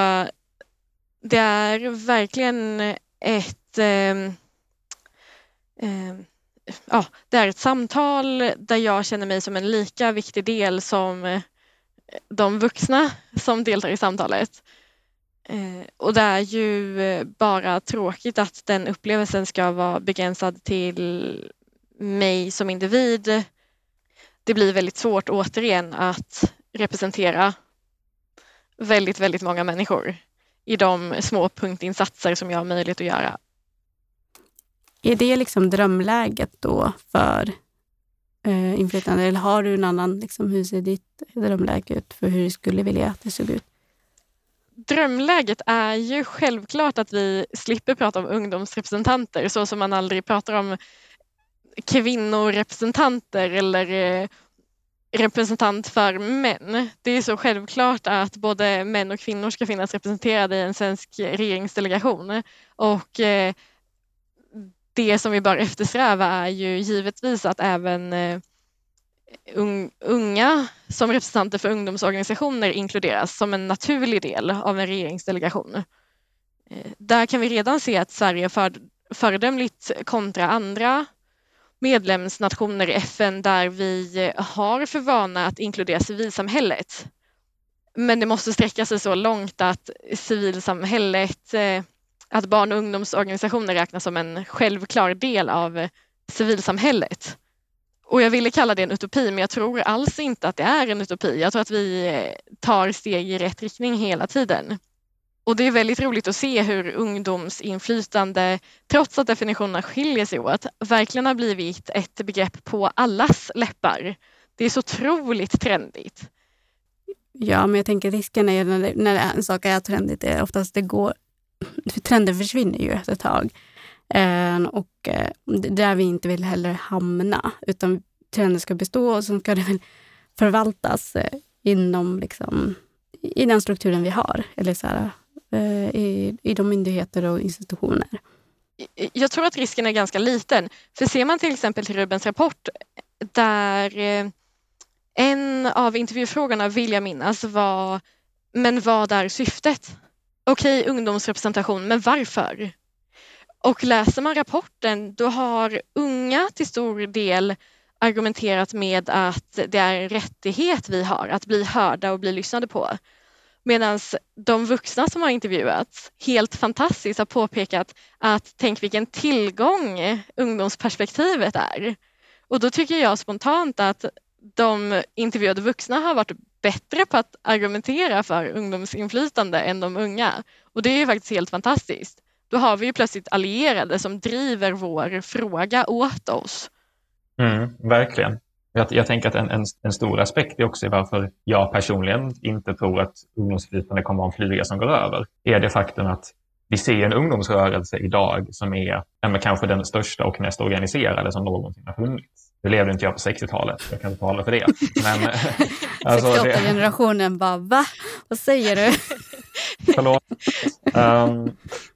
det är verkligen ett eh, eh, ja, det är ett samtal där jag känner mig som en lika viktig del som eh, de vuxna som deltar i samtalet. Eh, och det är ju eh, bara tråkigt att den upplevelsen ska vara begränsad till mig som individ. Det blir väldigt svårt återigen att representera väldigt, väldigt många människor i de små punktinsatser som jag har möjlighet att göra. Är det liksom drömläget då för eh, inflytande? Eller har du en annan, liksom, hur ser ditt drömläge ut för hur du skulle vilja att det såg ut? Drömläget är ju självklart att vi slipper prata om ungdomsrepresentanter så som man aldrig pratar om kvinnorepresentanter eller eh, representant för män. Det är så självklart att både män och kvinnor ska finnas representerade i en svensk regeringsdelegation och eh, det som vi bör eftersträva är ju givetvis att även eh, unga som representanter för ungdomsorganisationer inkluderas som en naturlig del av en regeringsdelegation. Eh, där kan vi redan se att Sverige är föredömligt kontra andra medlemsnationer i FN där vi har för vana att inkludera civilsamhället. Men det måste sträcka sig så långt att civilsamhället eh, att barn och ungdomsorganisationer räknas som en självklar del av civilsamhället. Och jag ville kalla det en utopi, men jag tror alls inte att det är en utopi. Jag tror att vi eh, tar steg i rätt riktning hela tiden. Och det är väldigt roligt att se hur ungdomsinflytande, trots att definitionerna skiljer sig åt, verkligen har blivit ett begrepp på allas läppar. Det är så otroligt trendigt. Ja, men jag tänker risken är när, det, när en sak är trendigt, är oftast det går trenden försvinner ju efter ett tag. Ehm, eh, och är där vi inte vill heller hamna, utan trenden ska bestå och så ska det väl förvaltas eh, inom liksom, i den strukturen vi har, eller så här, Eh, i, i de myndigheter och institutioner. Jag tror att risken är ganska liten. För ser man till exempel till Rubens rapport där eh, en av intervjufrågorna, vill jag minnas, var men vad är syftet? okej okay, ungdomsrepresentation, men varför? Och läser man rapporten då har unga till stor del argumenterat med att det är en rättighet vi har att bli hörda och bli lyssnade på. Medan de vuxna som har intervjuats helt fantastiskt har påpekat att tänk vilken tillgång ungdomsperspektivet är. Och då tycker jag spontant att de intervjuade vuxna har varit bättre på att argumentera för ungdomsinflytande än de unga. Och det är ju faktiskt helt fantastiskt. Då har vi ju plötsligt allierade som driver vår fråga åt oss. Mm, verkligen. Jag, jag tänker att en, en, en, stor aspekt är också varför jag personligen inte tror att ungdomsinflytande kommer att vara en flyga som går över, är det faktum att vi ser en ungdomsrörelse idag som är ja, kanske den största och mest organiserade som någonsin har funnits. Nu levde inte jag på 60-talet, jag kan inte tala för det. Men, alltså, 68-generationen bara, va? Vad säger du? Förlåt. Um,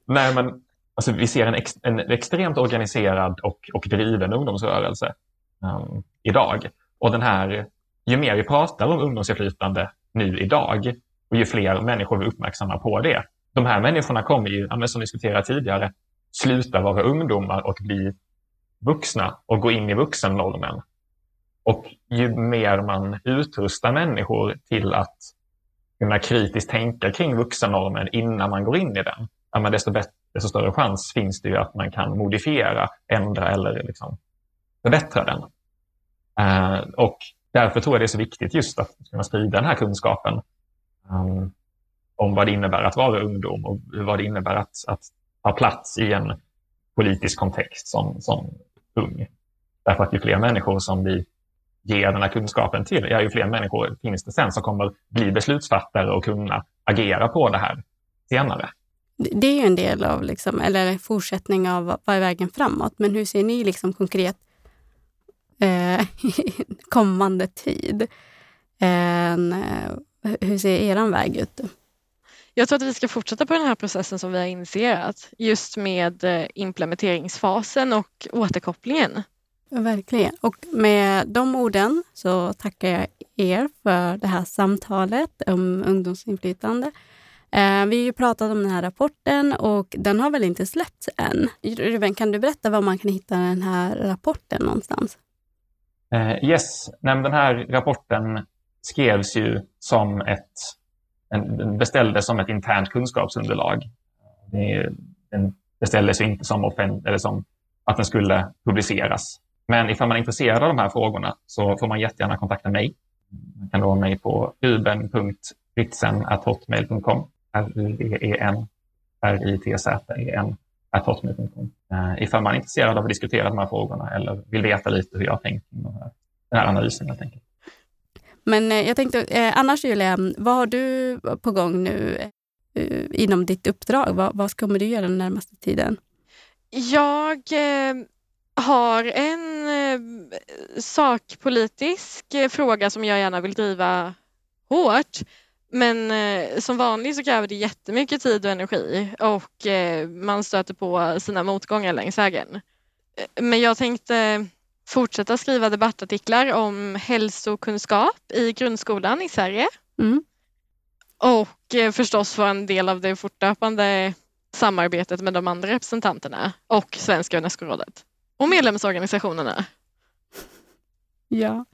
nej, men alltså, vi ser en, ex, en extremt organiserad och, och driven ungdomsrörelse um, idag. Och den här, ju mer vi pratar om ungdomsinflytande nu idag och ju fler människor vi uppmärksammar på det, de här människorna kommer ju, som vi diskuterade tidigare, sluta vara ungdomar och bli vuxna och gå in i vuxennormen. Och ju mer man utrustar människor till att kunna kritiskt tänka kring vuxennormen innan man går in i den, ja, desto, bättre, desto större chans finns det ju att man kan modifiera, ändra eller liksom förbättra den. Eh, och därför tror jag det är så viktigt just att kunna sprida den här kunskapen um, om vad det innebär att vara ungdom och vad det innebär att, att ha plats i en politisk kontext som, som ung. Därför att ju fler människor som vi ger den här kunskapen till, ja, ju fler människor finns det sen som kommer bli beslutsfattare och kunna agera på det här senare. Det är ju en del av, liksom, eller fortsättning av vad är vägen framåt. Men hur ser ni liksom konkret eh, kommande tid? Eh, hur ser er väg ut? Jag tror att vi ska fortsätta på den här processen som vi har initierat just med eh, implementeringsfasen och återkopplingen. Verkligen. Och med de orden så tackar jag er för det här samtalet om ungdomsinflytande. Eh, vi har ju pratat om den här rapporten och den har väl inte släppts än. Ruben, kan du berätta var man kan hitta den här rapporten någonstans? Eh, yes, den här rapporten skrevs ju som ett den beställdes som ett internt kunskapsunderlag. Den beställdes inte som, offent eller som att den skulle publiceras. Men ifall man är intresserad av de här frågorna så får man jättegärna kontakta mig. Man kan nå mig på ruben.ritzen.hotmail.com R-U-B-E-N R-I-T-Z-E-N hotmail.com. Uh, ifall man är intresserad av att diskutera de här frågorna eller vill veta lite hur jag tänker kring den här analysen helt enkelt. Men eh, jag tänkte, eh, annars Julia, vad har du på gång nu eh, inom ditt uppdrag? Vad, vad kommer du göra den närmaste tiden? Jag eh, har en eh, sakpolitisk fråga som jag gärna vill driva hårt. Men eh, som vanligt så kräver det jättemycket tid och energi och man stöter på sina motgångar längs vägen. Men jag tänkte fortsätta skriva debattartiklar om hälsokunskap i grundskolan i Sverige. Mm. Och eh, förstås vara en del av det fortlöpande samarbetet med de andra representanterna och Svenska Unescorådet och medlemsorganisationerna. Ja.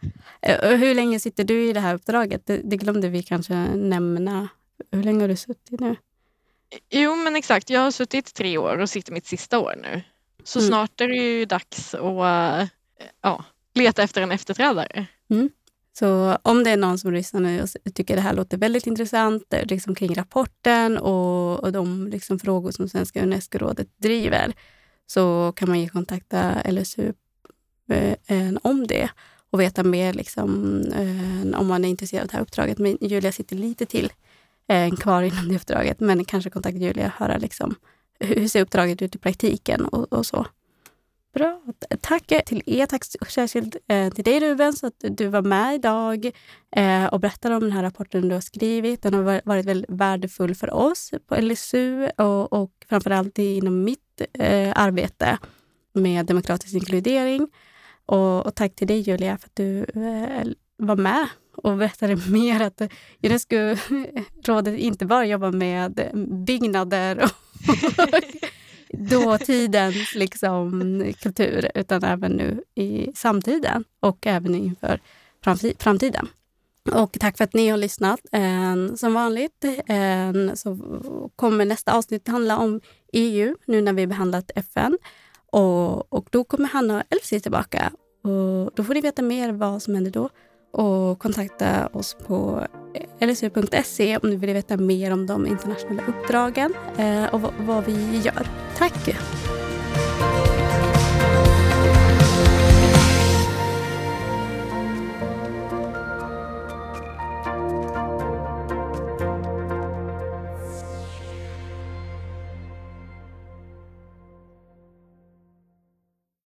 Eh, hur länge sitter du i det här uppdraget? Det, det glömde vi kanske nämna. Hur länge har du suttit nu? Jo, men exakt. Jag har suttit tre år och sitter mitt sista år nu. Så mm. snart är det ju dags att ja, leta efter en efterträdare. Mm. Så om det är någon som lyssnar nu och tycker det här låter väldigt intressant eh, liksom kring rapporten och, och de liksom frågor som Svenska Unesco-rådet driver så kan man ju kontakta LSU eh, om det och veta mer liksom, eh, om man är intresserad av det här uppdraget. Men Julia sitter lite till eh, kvar inom det uppdraget, men kanske kontakta Julia och höra liksom, hur ser uppdraget ut i praktiken och, och så. Bra. Tack till er. Tack särskilt eh, till dig Ruben, så att du var med idag eh, och berättade om den här rapporten du har skrivit. Den har varit väldigt värdefull för oss på LSU och, och framförallt inom mitt eh, arbete med demokratisk inkludering. Och, och, tack till dig Julia för att du eh, var med och berättade mer att eh, Unesco-rådet inte bara jobbar med eh, byggnader och dåtidens liksom, kultur utan även nu i samtiden och även inför framtiden. Och tack för att ni har lyssnat. Som vanligt så kommer nästa avsnitt handla om EU nu när vi behandlat FN. Och, och då kommer Hanna och Elsie tillbaka. Och då får ni veta mer vad som händer då och kontakta oss på lsu.se om ni vill veta mer om de internationella uppdragen eh, och vad vi gör. Tack!